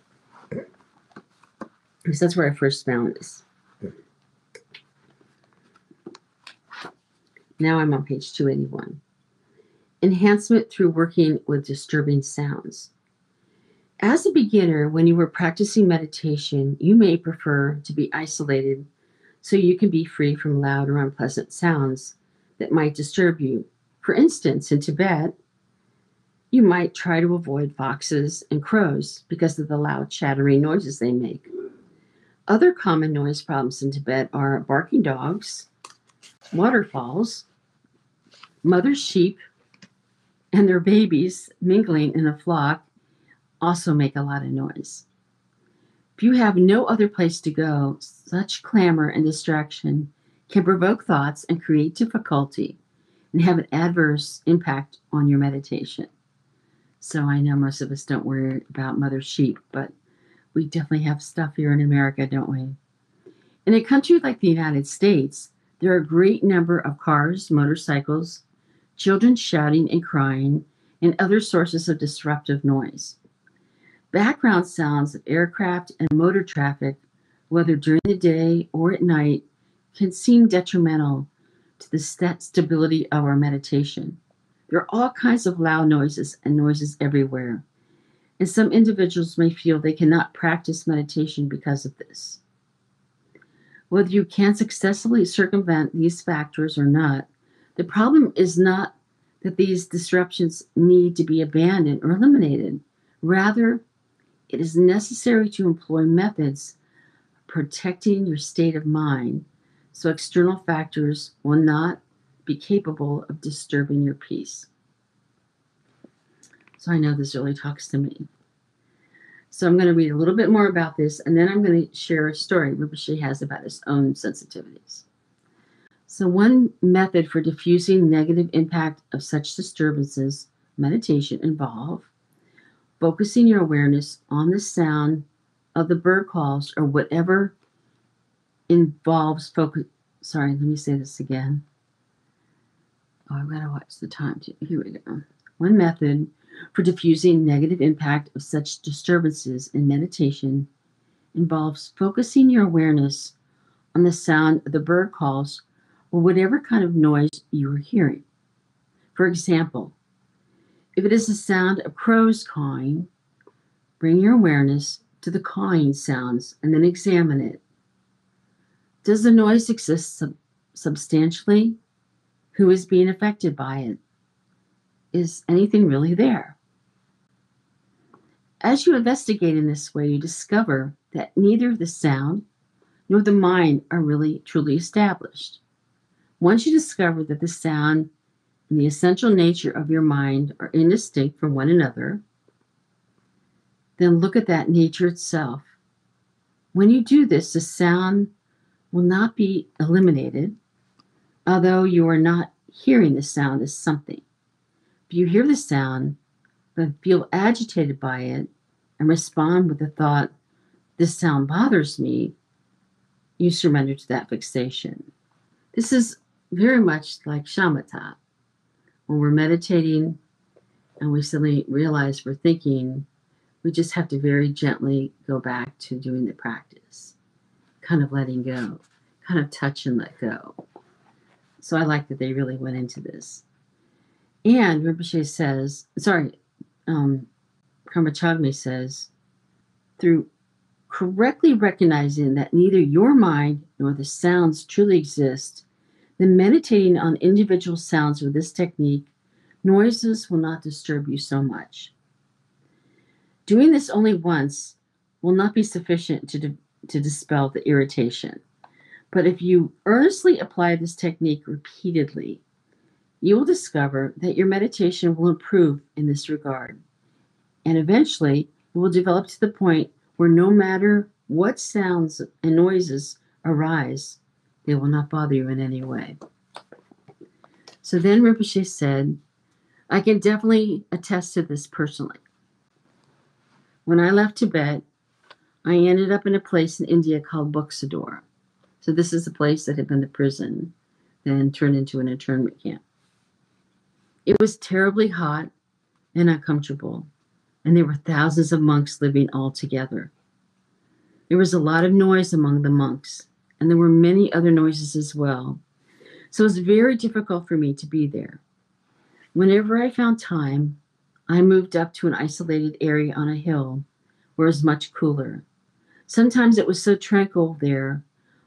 Because that's where I first found this. Now I'm on page 281. Enhancement through working with disturbing sounds. As a beginner, when you were practicing meditation, you may prefer to be isolated so you can be free from loud or unpleasant sounds that might disturb you. For instance, in Tibet, you might try to avoid foxes and crows because of the loud chattering noises they make. Other common noise problems in Tibet are barking dogs, waterfalls, mother sheep, and their babies mingling in a flock also make a lot of noise. If you have no other place to go, such clamor and distraction can provoke thoughts and create difficulty and have an adverse impact on your meditation. So I know most of us don't worry about mother sheep, but we definitely have stuff here in America, don't we? In a country like the United States, there are a great number of cars, motorcycles, children shouting and crying, and other sources of disruptive noise. Background sounds of aircraft and motor traffic, whether during the day or at night, can seem detrimental to the st- stability of our meditation. There are all kinds of loud noises and noises everywhere, and some individuals may feel they cannot practice meditation because of this. Whether you can successfully circumvent these factors or not, the problem is not that these disruptions need to be abandoned or eliminated. Rather, it is necessary to employ methods protecting your state of mind so external factors will not be capable of disturbing your peace. So I know this really talks to me. So I'm going to read a little bit more about this and then I'm going to share a story Rinpoche has about his own sensitivities. So, one method for diffusing negative impact of such disturbances, meditation, involve focusing your awareness on the sound of the bird calls or whatever involves focus. Sorry, let me say this again. Oh, I've got to watch the time too. Here we go. One method for diffusing negative impact of such disturbances in meditation involves focusing your awareness on the sound of the bird calls or whatever kind of noise you are hearing. For example, if it is the sound of crows cawing, bring your awareness to the cawing sounds and then examine it. Does the noise exist sub- substantially? Who is being affected by it? Is anything really there? As you investigate in this way, you discover that neither the sound nor the mind are really truly established. Once you discover that the sound and the essential nature of your mind are indistinct from one another, then look at that nature itself. When you do this, the sound will not be eliminated, although you are not hearing the sound as something. If you hear the sound, but feel agitated by it and respond with the thought, this sound bothers me, you surrender to that fixation. This is very much like shamatha. When we're meditating and we suddenly realize we're thinking, we just have to very gently go back to doing the practice, kind of letting go, kind of touch and let go. So I like that they really went into this. And Rinpoche says, sorry, um, says, through correctly recognizing that neither your mind nor the sounds truly exist then meditating on individual sounds with this technique, noises will not disturb you so much. Doing this only once will not be sufficient to, to dispel the irritation. But if you earnestly apply this technique repeatedly, you will discover that your meditation will improve in this regard. And eventually, it will develop to the point where no matter what sounds and noises arise, they will not bother you in any way. So then Rinpoche said, I can definitely attest to this personally. When I left Tibet, I ended up in a place in India called Buxador. So this is a place that had been the prison, then turned into an internment camp. It was terribly hot and uncomfortable, and there were thousands of monks living all together. There was a lot of noise among the monks, and there were many other noises as well. So it was very difficult for me to be there. Whenever I found time, I moved up to an isolated area on a hill where it was much cooler. Sometimes it was so tranquil there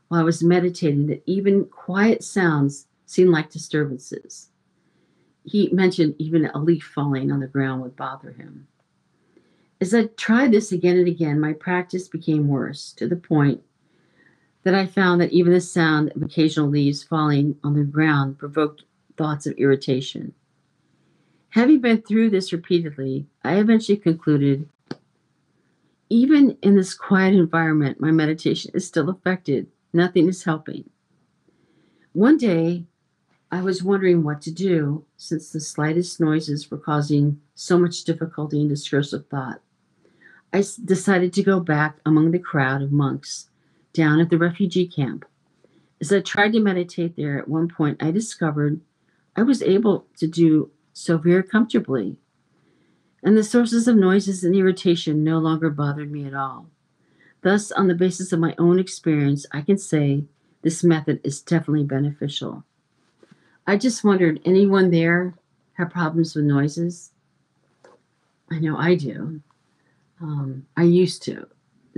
while I was meditating that even quiet sounds seemed like disturbances. He mentioned even a leaf falling on the ground would bother him. As I tried this again and again, my practice became worse to the point that I found that even the sound of occasional leaves falling on the ground provoked thoughts of irritation. Having been through this repeatedly, I eventually concluded even in this quiet environment, my meditation is still affected. Nothing is helping. One day, I was wondering what to do since the slightest noises were causing so much difficulty in discursive thought. I decided to go back among the crowd of monks down at the refugee camp. As I tried to meditate there, at one point I discovered I was able to do so very comfortably, and the sources of noises and irritation no longer bothered me at all. Thus, on the basis of my own experience, I can say this method is definitely beneficial. I just wondered anyone there have problems with noises? I know I do. Um, I used to.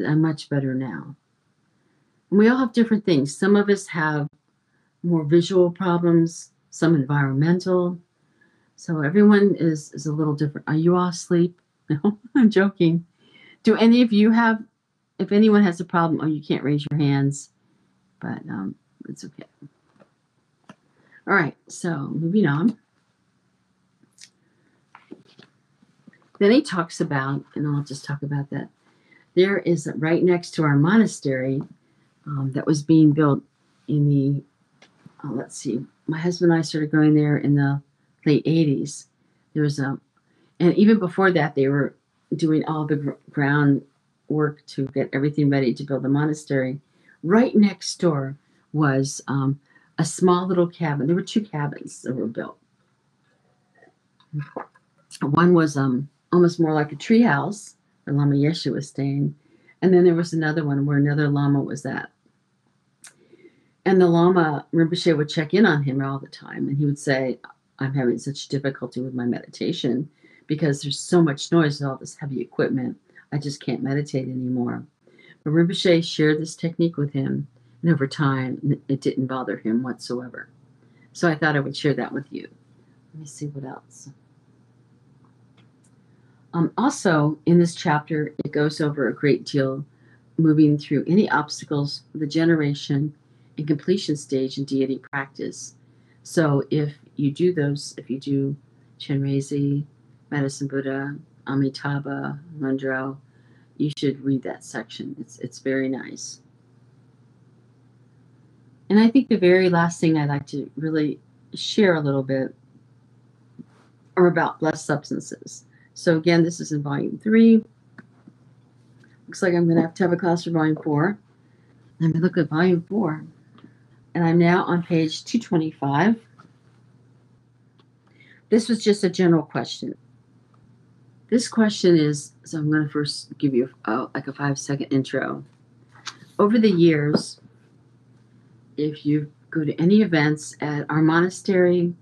I'm much better now. We all have different things. Some of us have more visual problems, some environmental. So everyone is is a little different. Are you all asleep? No, I'm joking. Do any of you have? If anyone has a problem, oh, you can't raise your hands, but um, it's okay. All right. So moving on. Then he talks about, and I'll just talk about that. There is right next to our monastery um, that was being built in the, uh, let's see, my husband and I started going there in the late 80s. There was a, and even before that, they were doing all the gr- ground work to get everything ready to build the monastery. Right next door was um, a small little cabin. There were two cabins that were built. One was um, almost more like a tree house where Lama Yeshe was staying. And then there was another one where another Lama was at. And the Lama Rinpoche would check in on him all the time. And he would say, I'm having such difficulty with my meditation because there's so much noise with all this heavy equipment. I just can't meditate anymore. But Rinpoche shared this technique with him. And over time, it didn't bother him whatsoever. So I thought I would share that with you. Let me see what else. Um, also, in this chapter, it goes over a great deal moving through any obstacles, the generation and completion stage in deity practice. So if you do those, if you do Chenrezi, Medicine Buddha, Amitabha, Lundro, you should read that section. It's it's very nice. And I think the very last thing I'd like to really share a little bit are about blessed substances. So again, this is in volume three. Looks like I'm going to have to have a class for volume four. Let me look at volume four and I'm now on page 225. This was just a general question. This question is so I'm going to first give you a, like a five second intro. Over the years, if you go to any events at our monastery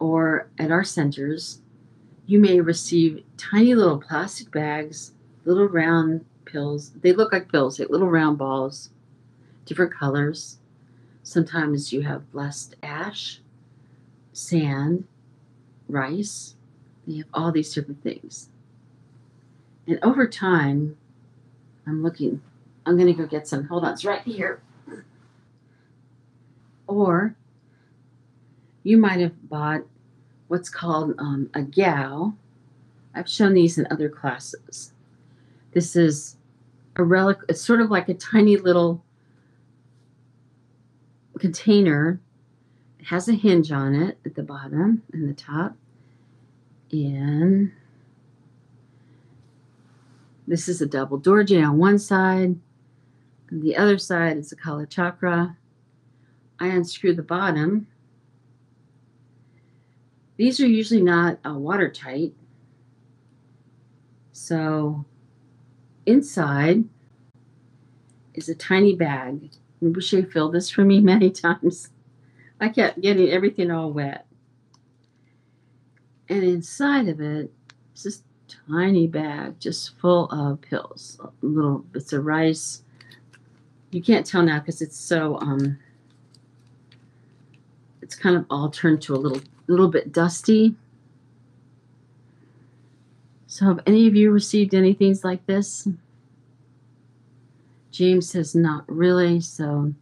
or at our centers, you may receive tiny little plastic bags, little round pills. They look like pills, like little round balls, different colors. Sometimes you have blessed ash, sand, rice. You have all these different things. And over time, I'm looking, I'm going to go get some. Hold on, it's right here. Or you might have bought what's called um, a gao. I've shown these in other classes. This is a relic, it's sort of like a tiny little container it has a hinge on it at the bottom and the top. And this is a double dorje on one side. The other side is a kala chakra. I unscrew the bottom. These are usually not uh, watertight. So inside is a tiny bag. Rinpoche filled this for me many times. I kept getting everything all wet. And inside of it is this tiny bag just full of pills, little bits of rice. You can't tell now because it's so um it's kind of all turned to a little little bit dusty. So have any of you received anything like this? James says not really. So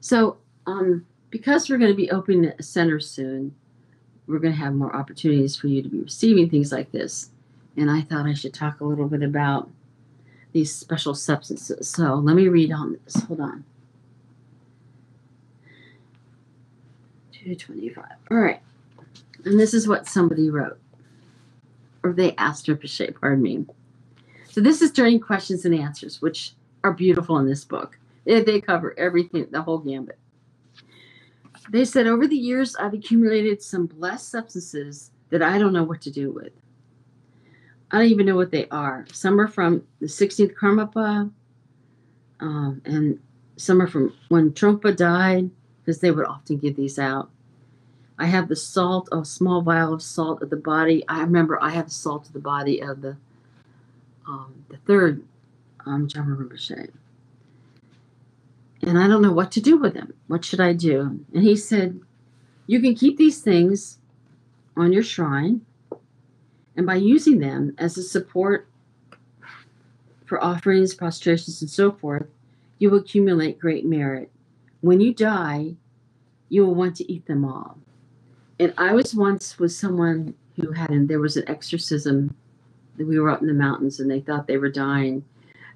so um because we're going to be opening a center soon, we're going to have more opportunities for you to be receiving things like this. And I thought I should talk a little bit about these special substances. So let me read on this. Hold on. 225. All right. And this is what somebody wrote. Or they asked Rinpoche, pardon me. So this is during questions and answers, which are beautiful in this book. They, they cover everything, the whole gambit. They said, over the years, I've accumulated some blessed substances that I don't know what to do with. I don't even know what they are. Some are from the 16th Karmapa, um, and some are from when Trungpa died, because they would often give these out. I have the salt, a small vial of salt of the body. I remember I have the salt of the body of the um, the third um, Jama Rinpoche. And I don't know what to do with them. What should I do? And he said, You can keep these things on your shrine and by using them as a support for offerings, prostrations, and so forth, you will accumulate great merit. When you die, you will want to eat them all. And I was once with someone who had, and there was an exorcism. We were up in the mountains and they thought they were dying.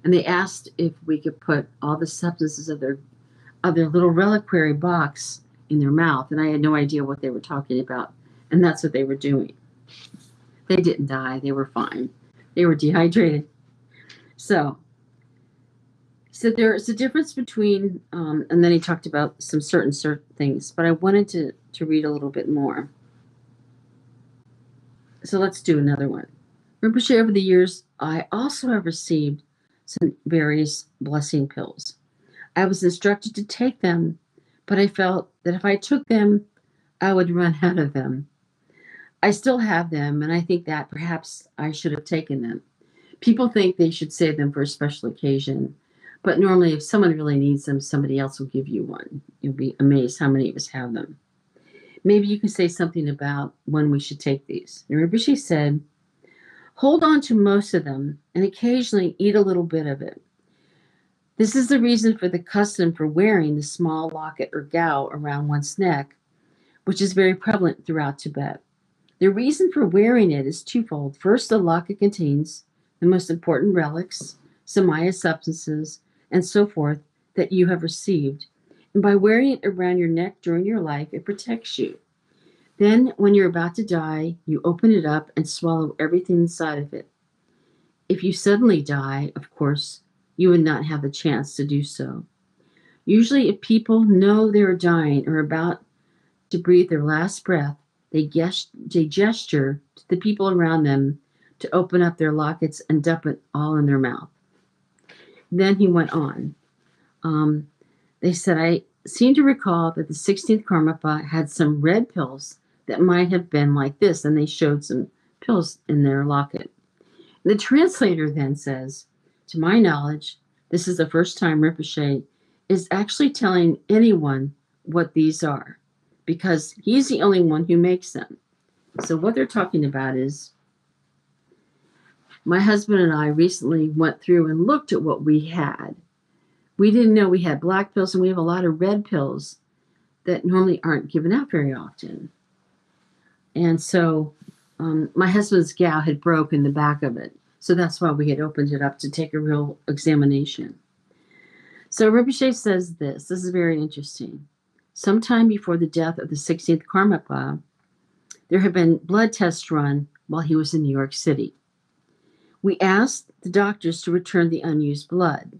And they asked if we could put all the substances of their of their little reliquary box in their mouth. And I had no idea what they were talking about. And that's what they were doing. They didn't die. They were fine. They were dehydrated. So, so there's a difference between, um, and then he talked about some certain certain things, but I wanted to to read a little bit more. So let's do another one. Rinpoche, over the years, I also have received various blessing pills. I was instructed to take them, but I felt that if I took them, I would run out of them. I still have them, and I think that perhaps I should have taken them. People think they should save them for a special occasion, but normally, if someone really needs them, somebody else will give you one. You'll be amazed how many of us have them. Maybe you can say something about when we should take these. And she said, hold on to most of them and occasionally eat a little bit of it. This is the reason for the custom for wearing the small locket or gao around one's neck, which is very prevalent throughout Tibet. The reason for wearing it is twofold. First, the locket contains the most important relics, samaya substances, and so forth that you have received. And by wearing it around your neck during your life, it protects you. Then, when you're about to die, you open it up and swallow everything inside of it. If you suddenly die, of course, you would not have the chance to do so. Usually, if people know they're dying or about to breathe their last breath, they, gest- they gesture to the people around them to open up their lockets and dump it all in their mouth. Then he went on. Um, they said, I seem to recall that the 16th Karmapa had some red pills that might have been like this, and they showed some pills in their locket. The translator then says, To my knowledge, this is the first time Rinpoche is actually telling anyone what these are because he's the only one who makes them. So, what they're talking about is my husband and I recently went through and looked at what we had. We didn't know we had black pills, and we have a lot of red pills that normally aren't given out very often. And so, um, my husband's gao had broken the back of it. So that's why we had opened it up to take a real examination. So Rinpoche says this. This is very interesting. Sometime before the death of the 16th Karmapa, there had been blood tests run while he was in New York City. We asked the doctors to return the unused blood.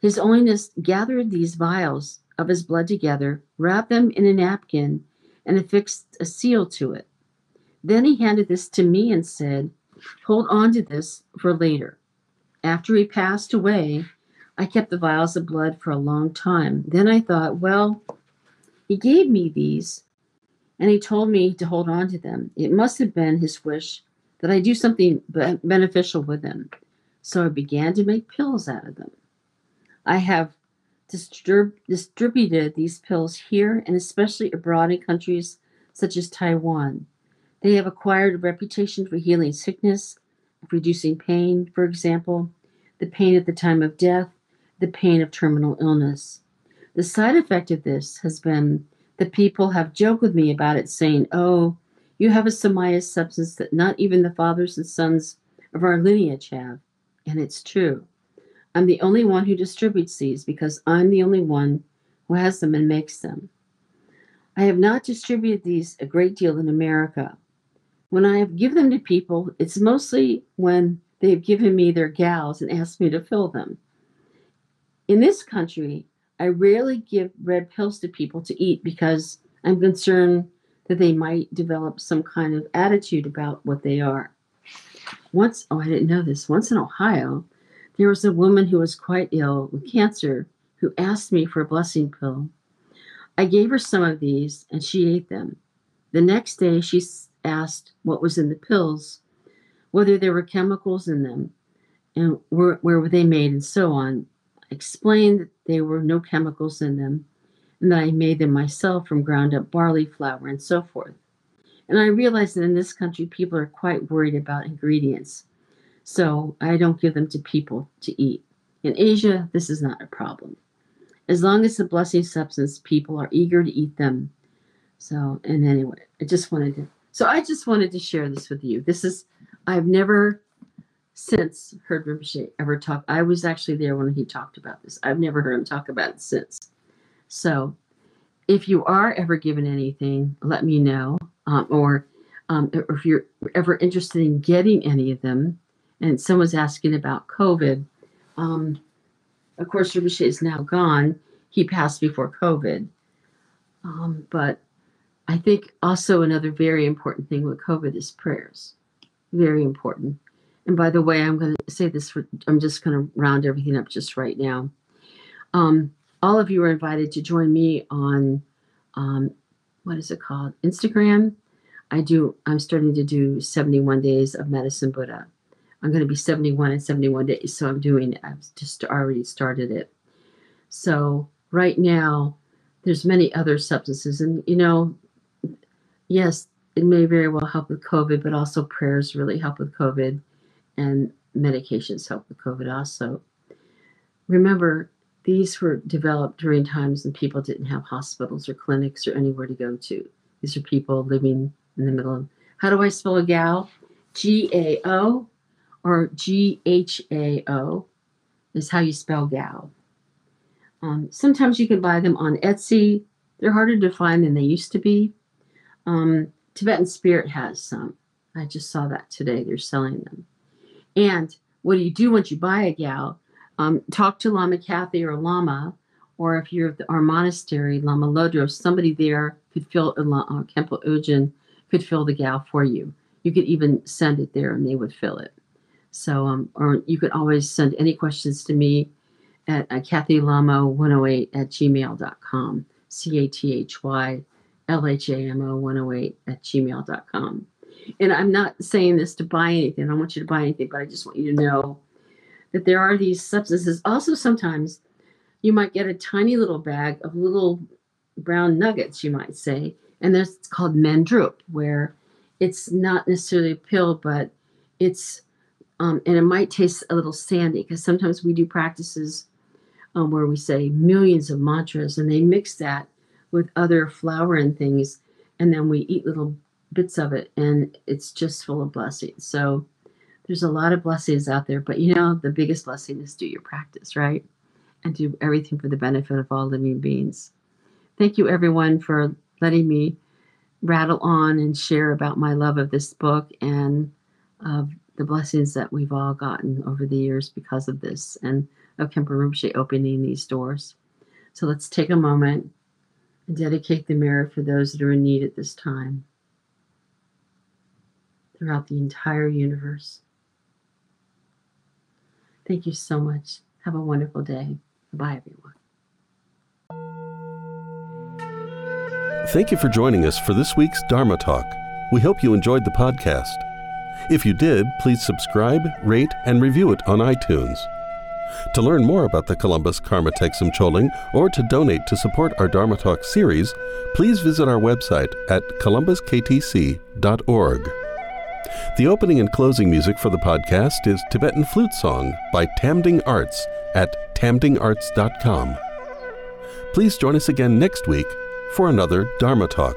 His Holiness gathered these vials of his blood together, wrapped them in a napkin, and affixed a seal to it. Then he handed this to me and said, Hold on to this for later. After he passed away, I kept the vials of blood for a long time. Then I thought, well, he gave me these and he told me to hold on to them. It must have been his wish that I do something beneficial with them. So I began to make pills out of them. I have distrib- distributed these pills here and especially abroad in countries such as Taiwan. They have acquired a reputation for healing sickness, reducing pain, for example, the pain at the time of death, the pain of terminal illness. The side effect of this has been that people have joked with me about it, saying, Oh, you have a Samaya substance that not even the fathers and sons of our lineage have. And it's true. I'm the only one who distributes these because I'm the only one who has them and makes them. I have not distributed these a great deal in America. When I have given them to people, it's mostly when they've given me their gaos and asked me to fill them. In this country, I rarely give red pills to people to eat because I'm concerned that they might develop some kind of attitude about what they are. Once, oh, I didn't know this. Once in Ohio, there was a woman who was quite ill with cancer who asked me for a blessing pill. I gave her some of these and she ate them. The next day, she asked what was in the pills, whether there were chemicals in them, and where, where were they made, and so on. I explained that there were no chemicals in them and that I made them myself from ground up barley flour and so forth. And I realized that in this country, people are quite worried about ingredients. So I don't give them to people to eat. In Asia, this is not a problem. As long as the blessing substance, people are eager to eat them. So, and anyway, I just wanted to, so I just wanted to share this with you. This is, I've never since heard Rinpoche ever talk. I was actually there when he talked about this. I've never heard him talk about it since. So, if you are ever given anything, let me know. Um, or, um, or if you're ever interested in getting any of them, and someone's asking about COVID, um, of course, Rinpoche is now gone. He passed before COVID. Um, but I think also another very important thing with COVID is prayers. Very important. And by the way, I'm going to say this for, I'm just going to round everything up just right now. Um, all of you are invited to join me on, um, what is it called? Instagram. I do, I'm starting to do 71 days of Medicine Buddha. I'm going to be 71 in 71 days. So I'm doing. I've just already started it. So right now, there's many other substances. And, you know, yes, it may very well help with COVID, but also prayers really help with COVID and medications help with COVID also. Remember, these were developed during times when people didn't have hospitals or clinics or anywhere to go to. These are people living in the middle of, how do I spell a gao? G A O or G H A O is how you spell gao. Um, sometimes you can buy them on Etsy. They're harder to find than they used to be. Um, Tibetan Spirit has some. I just saw that today. They're selling them. And what do you do once you buy a gao? Um, talk to Lama Kathy or Lama, or if you're at our monastery, Lama Lodro, somebody there could fill, uh, Khenpo Ujin could fill the gao for you. You could even send it there and they would fill it. So, um, or you could always send any questions to me at uh, kathylhamo108 at gmail.com. C A T H Y L H A M O 108 at gmail.com and I'm not saying this to buy anything. I don't want you to buy anything, but I just want you to know that there are these substances. Also, sometimes you might get a tiny little bag of little brown nuggets, you might say, and that's called Mendrup, where it's not necessarily a pill, but it's um, and it might taste a little sandy because sometimes we do practices um, where we say millions of mantras and they mix that with other flour and things, and then we eat little bits of it and it's just full of blessings. So there's a lot of blessings out there, but you know, the biggest blessing is do your practice, right? And do everything for the benefit of all living beings. Thank you, everyone, for letting me rattle on and share about my love of this book and of the blessings that we've all gotten over the years because of this and of Khenpo Rinpoche opening these doors. So let's take a moment and dedicate the mirror for those that are in need at this time throughout the entire universe. Thank you so much. Have a wonderful day. Bye, everyone. Thank you for joining us for this week's Dharma Talk. We hope you enjoyed the podcast. If you did, please subscribe, rate, and review it on iTunes. To learn more about the Columbus Karma Thegsum Choling or to donate to support our Dharma Talk series, please visit our website at columbusktc.org. The opening and closing music for the podcast is Tibetan Flute Song by Tamding Arts at tamdingarts.com. Please join us again next week for another Dharma Talk.